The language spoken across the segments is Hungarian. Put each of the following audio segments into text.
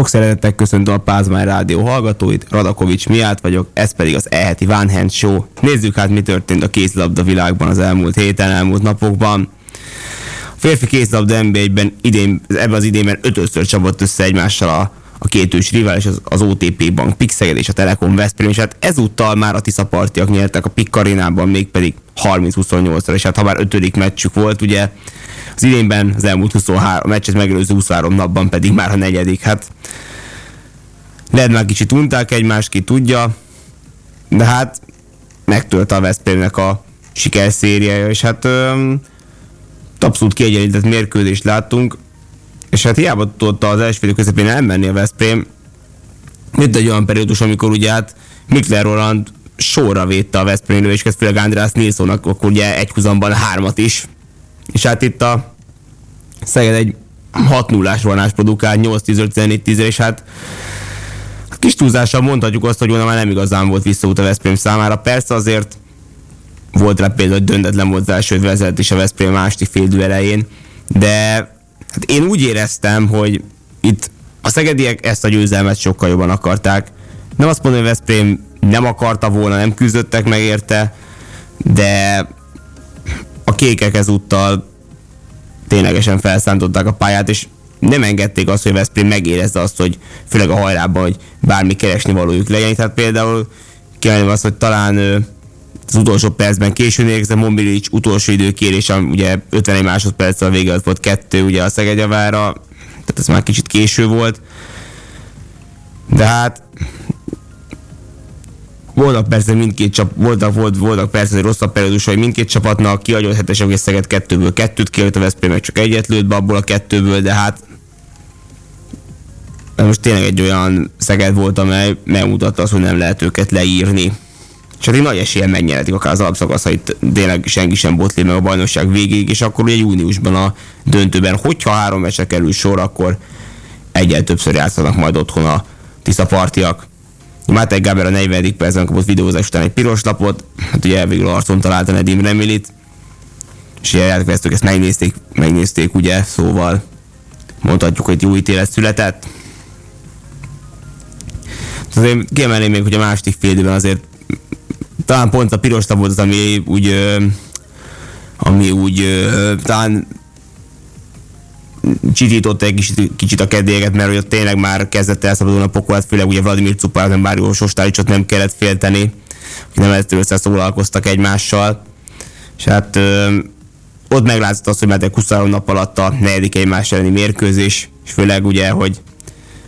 Sok szeretettel köszöntöm a Pázmány Rádió hallgatóit, Radakovics Miát vagyok, ez pedig az eheti Van Hand Show. Nézzük hát, mi történt a kézlabda világban az elmúlt héten, elmúlt napokban. A férfi kézlabda NBA-ben idén, ebben az idénben ötöször csapott össze egymással a a két ős rivális, az, az OTP Bank, Pixeged és a Telekom Veszprém, és hát ezúttal már a Tisza partiak nyertek a Pik Arénában, mégpedig 30-28-ra, és hát ha már ötödik meccsük volt, ugye az idénben az elmúlt 23 a meccset megelőző 23 napban pedig már a negyedik. Hát lehet már kicsit unták egymást, ki tudja, de hát megtölte a Veszprémnek a sikerszériája, és hát öm, abszolút kiegyenlített mérkőzést láttunk, és hát hiába tudta az első közepén elmenni a Veszprém, jött egy olyan periódus, amikor ugye hát Mikler Roland sorra védte a Veszprém és főleg András Nilssonnak, akkor ugye egy húzamban hármat is. És hát itt a Szeged egy 6 0 ás vonás produkál, 8 10 14 10 és hát kis túlzással mondhatjuk azt, hogy volna már nem igazán volt visszaút a Veszprém számára. Persze azért volt rá például, hogy döntetlen volt az első vezet is a Veszprém második fél elején, de hát én úgy éreztem, hogy itt a szegediek ezt a győzelmet sokkal jobban akarták. Nem azt mondom, hogy Veszprém nem akarta volna, nem küzdöttek meg érte, de a kékek ezúttal ténylegesen felszántották a pályát, és nem engedték azt, hogy Veszprém megérezze azt, hogy főleg a hajrában, hogy bármi keresni valójuk legyen. Tehát például kiemelném azt, hogy talán az utolsó percben későn érkezett Mobilic utolsó időkérés, ugye 51 másodperc a vége volt kettő ugye a Szegedjavára, tehát ez már kicsit késő volt. De hát voltak persze mindkét csap, voltak, volt, voltak persze egy rosszabb periódusai mindkét csapatnak, kiadott hetesen, hogy Szeged kettőből kettőt kijött, a Veszprém meg csak egyet lőtt be abból a kettőből, de hát de most tényleg egy olyan Szeged volt, amely megmutatta azt, hogy nem lehet őket leírni. És egy nagy esélyen megnyerhetik akár az alapszakaszait, tényleg senki sem botli meg a bajnokság végéig, és akkor ugye júniusban a döntőben, hogyha három meccsre kerül sor, akkor egyel többször játszanak majd otthon a tiszapartiak. Máté Gáber a 40. percben kapott videózás után egy piros lapot, hát ugye végül arcon találta Nedim Remilit, és ugye játékvesztők ezt megnézték, megnézték ugye, szóval mondhatjuk, hogy jó ítélet született. Azért kiemelném még, hogy a második fél azért talán pont a piros volt az, ami úgy ami úgy talán csitította egy kicsit, kicsit a kedélyeket, mert hogy tényleg már kezdett elszabadulni a pokolat, főleg ugye Vladimir Cupár, nem Bárió Sostálicsot nem kellett félteni, akik nem ezt összeszólalkoztak egymással. És hát ö, ott meglátszott az, hogy már egy 23 nap alatt a negyedik egymás elleni mérkőzés, és főleg ugye, hogy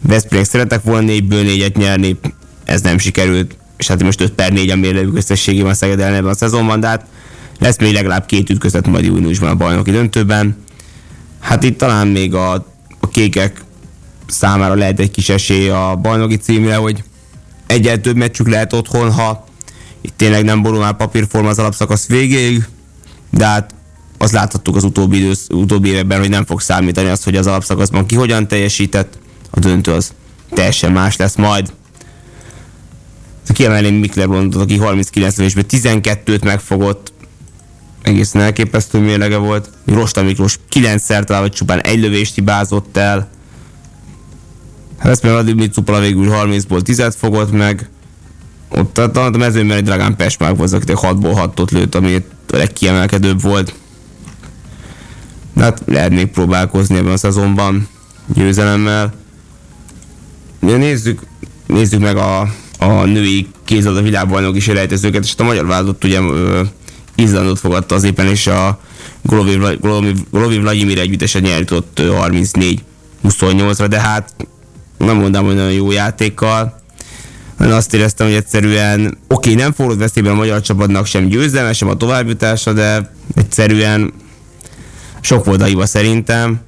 Veszprém szeretek volna négyből négyet nyerni, ez nem sikerült, és hát most 5 per 4 a mérlevük összességében a Szeged ellen a szezonban, de hát lesz még legalább két ütközet majd júniusban a bajnoki döntőben Hát itt talán még a, a kékek számára lehet egy kis esély a bajnoki címre, hogy egyel több meccsük lehet otthon, ha itt tényleg nem borul már papírforma az alapszakasz végéig, de hát azt láthattuk az utóbbi, idősz, utóbbi években, hogy nem fog számítani az, hogy az alapszakaszban ki hogyan teljesített, a döntő az teljesen más lesz majd. Kiemelném Mikler Blondot, aki 39 évesben 12-t megfogott, egészen elképesztő mérlege volt. Rosta Miklós 9-szer talán, vagy csupán egy lövést hibázott el. Hát ezt meg Vladimir Cupala végül 30-ból 10-et fogott meg. Ott a, a mezőnyben egy Dragán Pesmák volt, aki 6-ból 6-ot lőtt, ami a legkiemelkedőbb volt. De hát lehet még próbálkozni ebben a szezonban győzelemmel. Ja, nézzük, nézzük meg a, a női kézlabda világbajnok is elejtezőket, és hát a magyar válogatott ugye Izlandot fogadta az éppen, és a Golovi, Golovi, Golovi Vladimir együttesen nyert ott 34-28-ra, de hát nem mondom, hogy nagyon jó játékkal. Én azt éreztem, hogy egyszerűen oké, nem forró veszélyben a magyar csapatnak sem győzelme, sem a továbbjutása, de egyszerűen sok volt a hiba szerintem.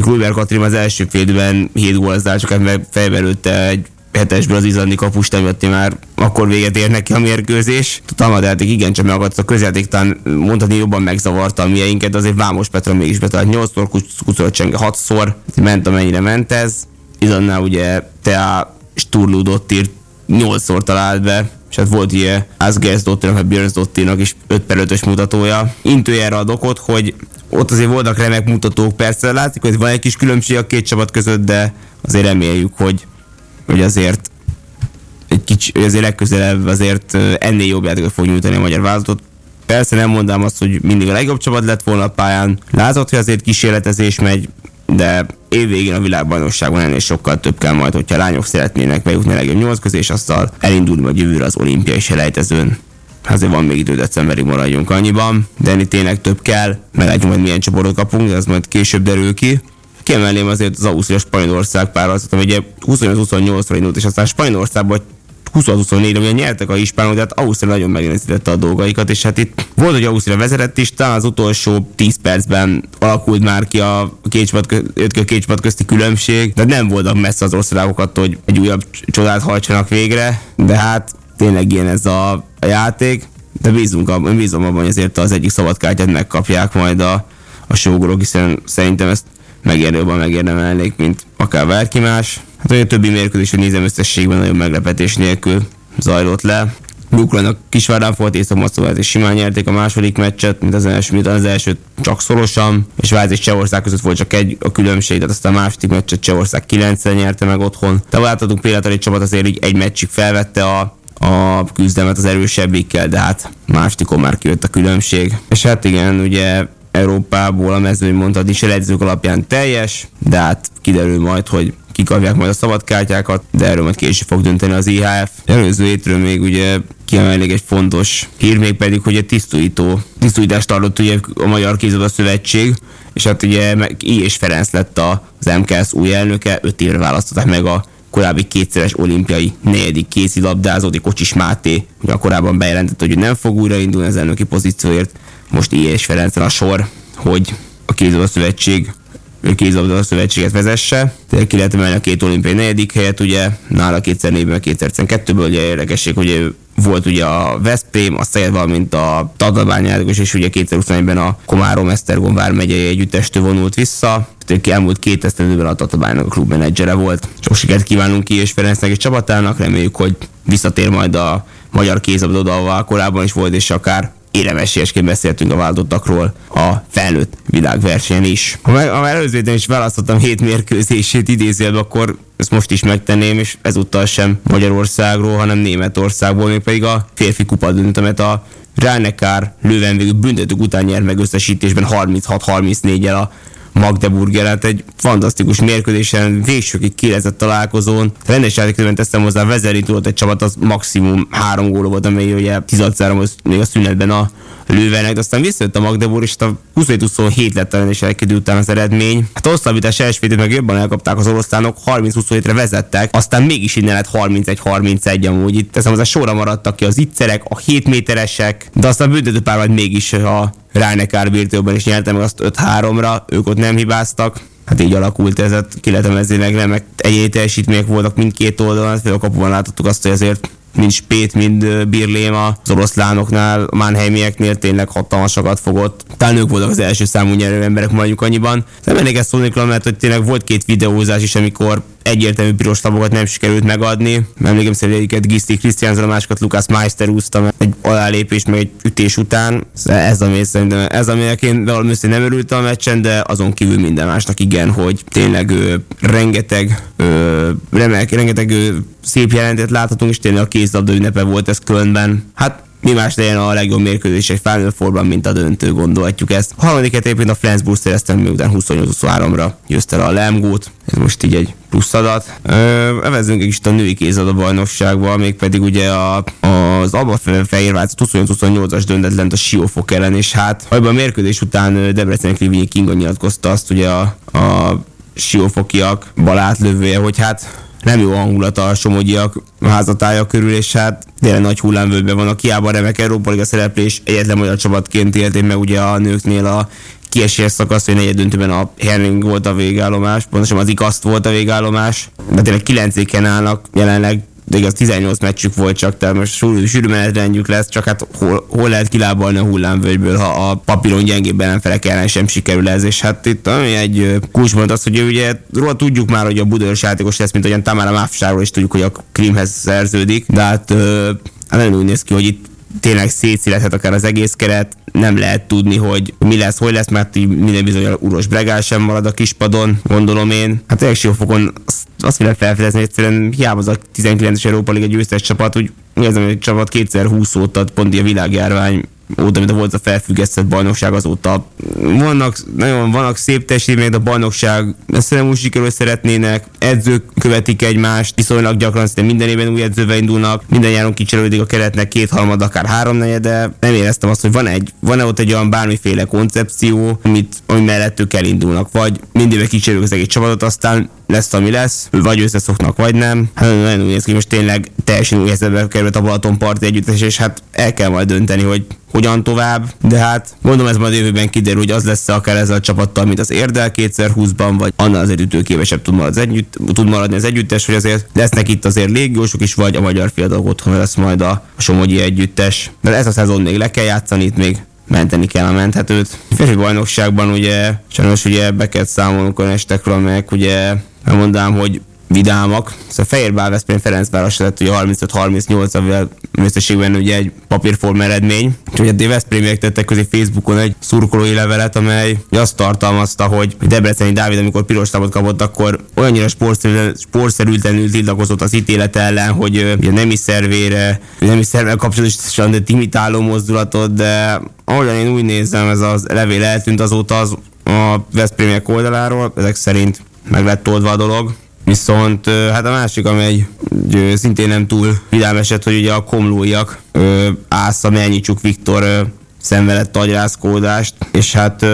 Kulber Katrin az első félben 7 gól csak fejbe egy hetesből az izlandi kapust emiatt már akkor véget ér neki a mérkőzés. A támadjáték igencsak megakadt a közjáték, talán mondhatni jobban megzavarta a mieinket, azért Vámos Petra mégis betalált 8-szor, Kucolt Csenge 6-szor, ment amennyire ment ez. Izannál ugye Tea Sturludot írt 8-szor talált be, és hát volt ilyen Asgers Dottirnak, vagy Björns Dottirnak is 5 per 5-ös mutatója. Intője erre a dokot, hogy ott azért voltak remek mutatók, persze látszik, hogy van egy kis különbség a két csapat között, de azért reméljük, hogy, hogy azért egy kicsi, azért legközelebb azért ennél jobb játékot fog nyújtani a magyar vállalatot. Persze nem mondám azt, hogy mindig a legjobb csapat lett volna a pályán. Látszott, hogy azért kísérletezés megy, de évvégén a világbajnokságon ennél sokkal több kell majd, hogyha a lányok szeretnének bejutni a legjobb nyolc közé, és aztán elindulni majd jövőre az olimpiai selejtezőn. Azért van még idő decemberig maradjunk annyiban, de ennél tényleg több kell, meglátjuk majd milyen csoportot kapunk, de ez majd később derül ki. Kiemelném azért az Ausztria-Spanyolország páratot, ami ugye 28-28-ra indult, és aztán Spanyolországban 20-24-re ugye nyertek a hispánok, de hát Ausztria nagyon megnehezítette a dolgaikat, és hát itt volt, hogy Ausztria vezetett is, talán az utolsó 10 percben alakult már ki a két csapat, két csapat közti különbség, de nem voltak messze az országokat, hogy egy újabb csodát hajtsanak végre, de hát tényleg ilyen ez a, a játék, de bízunk abban, bízom abban, hogy azért az egyik szabadkártyát megkapják majd a, a sógorok, hiszen szerintem ezt megérőben megérdemelnék, mint akár bárki más. Hát olyan többi mérkőzés, hogy nézem összességben nagyon meglepetés nélkül zajlott le. Ukrajnak Kisvárán volt észak és simán nyerték a második meccset, mint az első, mint az első csak szorosan, és Váz és Csehország között volt csak egy a különbség, tehát aztán a második meccset Csehország 9 nyerte meg otthon. De láthatunk példát, egy csapat azért így egy meccsig felvette a a küzdelmet az erősebbikkel, de hát másodikon már kijött a különbség. És hát igen, ugye Európából a mezőny mondtad is edzők alapján teljes, de hát kiderül majd, hogy kikapják majd a szabadkártyákat, de erről majd később fog dönteni az IHF. Előző hétről még ugye kiemelnék egy fontos hír, még pedig, hogy egy tisztújító, tisztújítást tartott ugye a Magyar Kézilabda Szövetség, és hát ugye I. és Ferenc lett az MKS új elnöke, öt évre választották meg a korábbi kétszeres olimpiai negyedik kézilabdázó, Kocsis Máté, ugye korábban bejelentett, hogy nem fog újraindulni az elnöki pozícióért, most I. és Ferencre a sor, hogy a kézilabda szövetség kézilabda szövetséget vezesse. Ki lehet emelni a két olimpiai negyedik helyet, ugye nála kétszer négyben, kétszer kettőből, ugye érdekesség, hogy volt ugye a Veszprém, a Szeged, valamint a Tatabányáros, és ugye 2021-ben a Komárom Esztergom vármegyei együttestő vonult vissza. Tehát elmúlt két esztendőben a Tatabánynak a klubmenedzsere volt. Sok sikert kívánunk ki és Ferencnek és csapatának, reméljük, hogy visszatér majd a magyar kézabda, ahol korábban is volt, és akár éremesélyesként beszéltünk a vállalatokról a felnőtt világversenyen is. Ha, meg, ha előző is választottam hét mérkőzését idézőjelbe, akkor ezt most is megtenném, és ezúttal sem Magyarországról, hanem Németországból, még pedig a férfi kupa döntemet a Ránekár lőven végül büntetők után nyer meg összesítésben 36-34-el a Magdeburg jelent egy fantasztikus mérkőzésen, végsőkig kérezett találkozón. Rendes játékban teszem hozzá, vezeri tudott egy csapat, az maximum három gól volt, amely ugye 16 még a szünetben a lővenek, de aztán visszajött a Magdeburg, és a 27-27 lett a rendes után az eredmény. Hát a hosszabbítás elsőt meg jobban elkapták az oroszlánok, 30-27-re vezettek, aztán mégis innen lett 31-31 amúgy. Itt teszem hozzá sorra maradtak ki az ittszerek, a 7 méteresek, de aztán büntetőpár majd mégis a Ránekár birtőben is nyerte meg azt 5-3-ra, ők ott nem hibáztak. Hát így alakult ez, hát ki lehet emezni meg egyéni teljesítmények voltak mindkét oldalon, hát a kapuban láthattuk azt, hogy azért mind Spét, mind Birléma az oroszlánoknál, a Mannheimieknél tényleg hatalmasakat fogott. Talán ők voltak az első számú nyerő emberek mondjuk annyiban. Nem elég ezt szólni, mert hogy tényleg volt két videózás is, amikor egyértelmű piros tabokat nem sikerült megadni. Emlékszem szerint egyiket Giszti Krisztiánzal, a másikat Lukász Meister úszta egy alálépés, meg egy ütés után. Ez ami szerintem, ez aminek én valami nem örültem a meccsen, de azon kívül minden másnak igen, hogy tényleg ő, rengeteg ö, remek, rengeteg ö, szép jelentet láthatunk, és tényleg a kézlabda ünnepe volt ez Kölnben. Hát mi más legyen a legjobb mérkőzés egy Final four mint a döntő, gondolhatjuk ezt. A harmadiket egyébként a Flensburg szereztem, miután 28-23-ra győzte a Lemgót. Ez most így egy plusz adat. Evezünk egy kicsit a női kézada bajnokságba, mégpedig ugye a, az Alba Fehérvác 28-as döntetlen a Siófok ellen, és hát ebben a mérkőzés után Debrecen Krivnyi Kinga nyilatkozta azt ugye a, a siófokiak balátlövője, hogy hát nem jó hangulat a somogyiak házatája körül, és hát tényleg nagy hullámvölgyben van a kiába remek Európa Liga szereplés, egyetlen magyar csapatként élték meg ugye a nőknél a kiesés szakasz, hogy negyed döntőben a Herning volt a végállomás, pontosan az ikaszt volt a végállomás, de tényleg kilencéken állnak jelenleg de igaz 18 meccsük volt csak, tehát most sűrű, sűrű menetrendjük lesz, csak hát hol, hol lehet kilábalni a hullámvölgyből, ha a papíron gyengébb ellenfelek ellen sem sikerül ez, és hát itt ami egy kulcspont az, hogy ugye róla tudjuk már, hogy a Budaörs játékos lesz, mint olyan Tamara Máfsáról, és tudjuk, hogy a Krimhez szerződik, de hát, hát nem úgy néz ki, hogy itt tényleg szétszülethet akár az egész keret, nem lehet tudni, hogy mi lesz, hogy lesz, mert így minden bizony Uros Bregál sem marad a kispadon, gondolom én. Hát tényleg fokon azt, kell felfedezni, egyszerűen hiába az a 19-es Európa Liga győztes csapat, úgy hogy a csapat 2020 óta pont a világjárvány óta, mint volt a felfüggesztett bajnokság azóta. Vannak, nagyon vannak szép testvérek, a bajnokság nem úgy sikerül szeretnének, edzők követik egymást, viszonylag gyakran szinte minden évben új edzővel indulnak, minden nyáron kicserődik a keretnek kétharmad, akár háromnegyede. Nem éreztem azt, hogy van egy, van-e ott egy olyan bármiféle koncepció, amit, ami mellett ők elindulnak, vagy mindig kicserülik az egész csapatot, aztán lesz, ami lesz, vagy összeszoknak, vagy nem. Hát nagyon úgy néz ki, most tényleg teljesen új helyzetbe került a Balatonparti együttes, és hát el kell majd dönteni, hogy hogyan tovább, de hát gondolom ez majd jövőben kiderül, hogy az lesz akár ezzel a csapattal, mint az Érdel 2020-ban, vagy annál azért ütőképesebb tud maradni az, együtt, tud maradni az együttes, hogy azért lesznek itt azért légiósok is, vagy a magyar fiatalok otthon lesz majd a Somogyi együttes. De ez a szezon még le kell játszani, itt még menteni kell a menthetőt. Férfi bajnokságban ugye sajnos ugye be kell számolnunk olyan estekről, amelyek ugye elmondám, hogy vidámak. Szóval Fehérbál Veszprém Ferencváros lett ugye 35-38 amivel összességben ugye egy papírforma eredmény. Úgyhogy a Veszprémiek tettek közé Facebookon egy szurkolói levelet, amely azt tartalmazta, hogy Debreceni Dávid, amikor piros lapot kapott, akkor olyannyira sportszerűtlenül tiltakozott az ítélet ellen, hogy ugye nemi szervére, nemi szervvel kapcsolatosan imitáló mozdulatot, de ahogyan én úgy nézem, ez a levél eltűnt azóta az a Veszprémiek oldaláról, ezek szerint meg lett oldva a dolog. Viszont hát a másik, amely szintén nem túl vidám eset, hogy ugye a komlóiak Ásza Melnyicsuk Viktor szenvedett agyrázkódást, és hát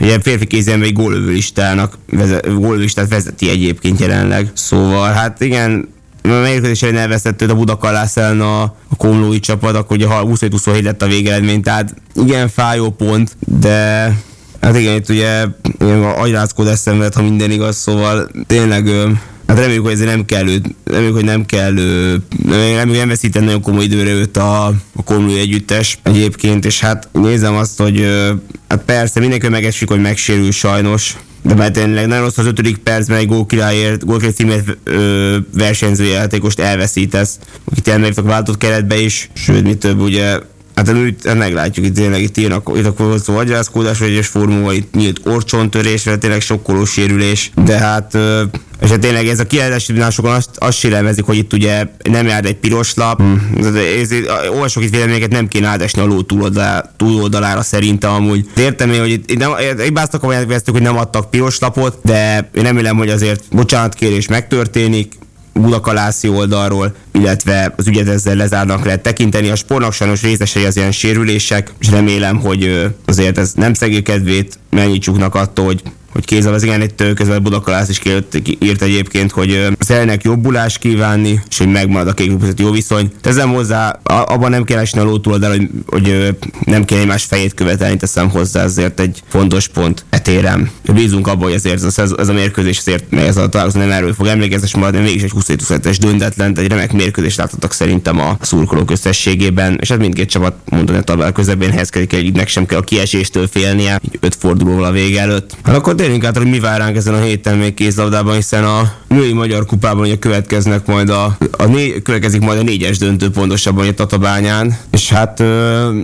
ugye férfi kézben egy gólövőlistának, gólövőlistát vezeti egyébként jelenleg. Szóval hát igen, mérkőzés ellen elvesztett a Budakalász ellen a, a komlói csapat, akkor ugye 27-27 lett a végeredmény, tehát igen fájó pont, de Hát igen, itt ugye agyrázkódás szenved, ha minden igaz, szóval tényleg Hát reméljük, hogy ezért nem kell őt, reméljük, hogy nem kell, reméljük, nem veszíteni nagyon komoly időre őt a, a Komló együttes egyébként, és hát nézem azt, hogy hát persze mindenki megesik, hogy megsérül sajnos, de már tényleg nagyon rossz az ötödik percben egy gólkirályért, gólkirály címért versenyző játékost elveszítesz, akit elmegyek a váltott keretbe is, sőt, mi több, ugye Hát itt meglátjuk, itt tényleg itt írnak, itt akkor szó agyrászkódás, vagy egyes formula, itt nyílt orcsontörés, vagy tényleg sokkoló sérülés, de hát és hát tényleg ez a kiállítási sokon azt, azt sérelmezik, hogy itt ugye nem jár egy piros lap. Hmm. Ez, olvasok itt véleményeket, nem kéne átesni a ló túloldalára, túloldalára szerintem amúgy. Értem én, hogy itt, itt nem, hibáztak, hogy nem adtak piros lapot, de én remélem, hogy azért bocsánatkérés megtörténik, Gudakalászi oldalról, illetve az ügyet ezzel lezárnak lehet tekinteni. A sportnak sajnos részesei az ilyen sérülések, és remélem, hogy azért ez nem szegé kedvét mennyítsuknak attól, hogy hogy kézzel az igen, itt közben Budakalász is kért, írt egyébként, hogy szeretnek jobbulás kívánni, és hogy megmarad a kék jó viszony. Teszem hozzá, abban nem kell esni a lótúloldal, hogy, hogy nem kell egymás fejét követelni, teszem hozzá, ezért egy fontos pont etérem. Bízunk abban, hogy ezért ez, ez a mérkőzés, ezért meg ez a találkozó nem erről fog emlékezni, maradni, mégis egy 27-es döntetlen, egy remek mérkőzést láthattak szerintem a szurkolók összességében, és hát mindkét csapat mondani a tabel közepén helyezkedik, egy meg sem kell a kieséstől félnie, öt fordulóval a vége előtt. Hát akkor térjünk át, hogy mi vár ránk ezen a héten még kézlabdában, hiszen a női magyar kupában ugye következnek majd a, a né, következik majd a négyes döntő pontosabban a Tatabányán, és hát,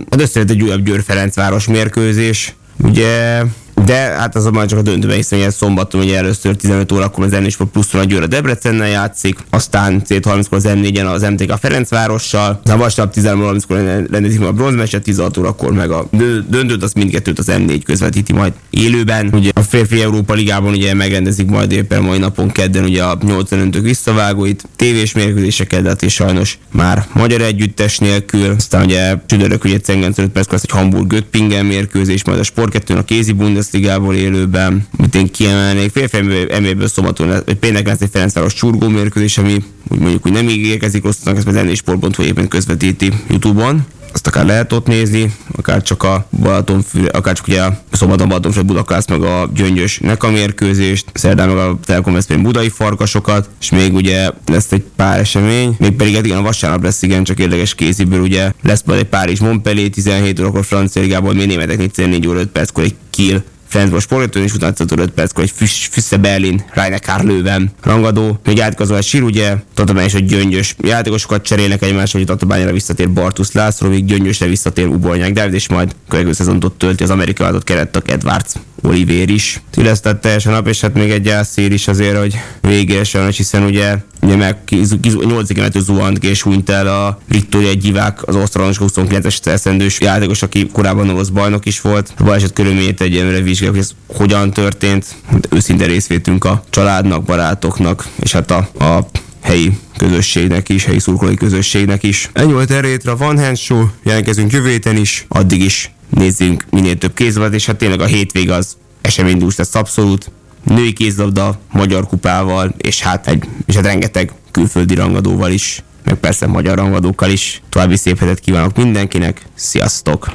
hát összejött egy újabb Győr Ferencváros mérkőzés. Ugye de hát az a majd csak a döntőben, hiszen ilyen szombaton ugye először 15 órakor az m Sport pluszon a Győr a Debrecennel játszik, aztán c 30 kor az M4-en az MTK Ferencvárossal, aztán vasárnap 13.30-kor rendezik a bronzmeset, 16 órakor meg a döntőt, azt mindkettőt az M4 közvetíti majd élőben. Ugye a férfi Európa Ligában ugye megrendezik majd éppen mai napon kedden ugye a 80 öntök visszavágóit, tévés mérkőzéseket, de és sajnos már magyar együttes nélkül. Aztán ugye csütörtök ugye Cengen 5 perc egy Hamburg Göttingen mérkőzés, majd a Sport 2 a kézi Bundesligából élőben, mint én kiemelnék. Férfi eméből szombaton, péntek lesz egy Ferencváros csurgó mérkőzés, ami úgy mondjuk, hogy nem ígérkezik rossznak, ezt az sport.hu éppen közvetíti YouTube-on. Azt akár lehet ott nézni, akár csak a Balatonfüre, akár csak ugye a szombaton Balatonfüre Budakász, meg a Gyöngyös Neka mérkőzést, szerdán meg a Telekom Veszprém budai farkasokat, és még ugye lesz egy pár esemény, még pedig hát igen, a vasárnap lesz igen, csak érdekes kéziből ugye lesz majd egy Párizs Montpellier 17 órakor francia ligából, még németek 4 óra 5 perckor egy Kiel Flensburg sportoló, és utána 5 perckor egy Füsse Berlin, Rainer Karlöven rangadó. Még játékozó egy sír, ugye, Tatabány és a gyöngyös játékosokat cserélnek egymás, hogy Tatabányra visszatér Bartusz László, még gyöngyösre visszatér Ubolnyák Dávid, és majd következő szezont tölti az amerikai adott kerettak Edwards Olivér is. Tülesztett teljesen nap, és hát még egy elszír is azért, hogy vége sajnos, hiszen ugye ugye meg 8 kilométer zuhant és hunyt el a egy divák, az osztralons 29-es eszendős játékos, aki korábban orosz bajnok is volt. A baleset körülményét egyenlőre vizsgáljuk, hogy ez hogyan történt. Őszinte részvétünk a családnak, barátoknak, és hát a, a helyi közösségnek is, helyi szurkolói közösségnek is. Ennyi volt erre a Van Hand Show, jelentkezünk jövő héten is, addig is nézzünk minél több kézlabdát, és hát tényleg a hétvég az eseménydús lesz abszolút. Női kézlabda, magyar kupával, és hát, egy, és hát rengeteg külföldi rangadóval is, meg persze magyar rangadókkal is. További szép hetet kívánok mindenkinek, sziasztok!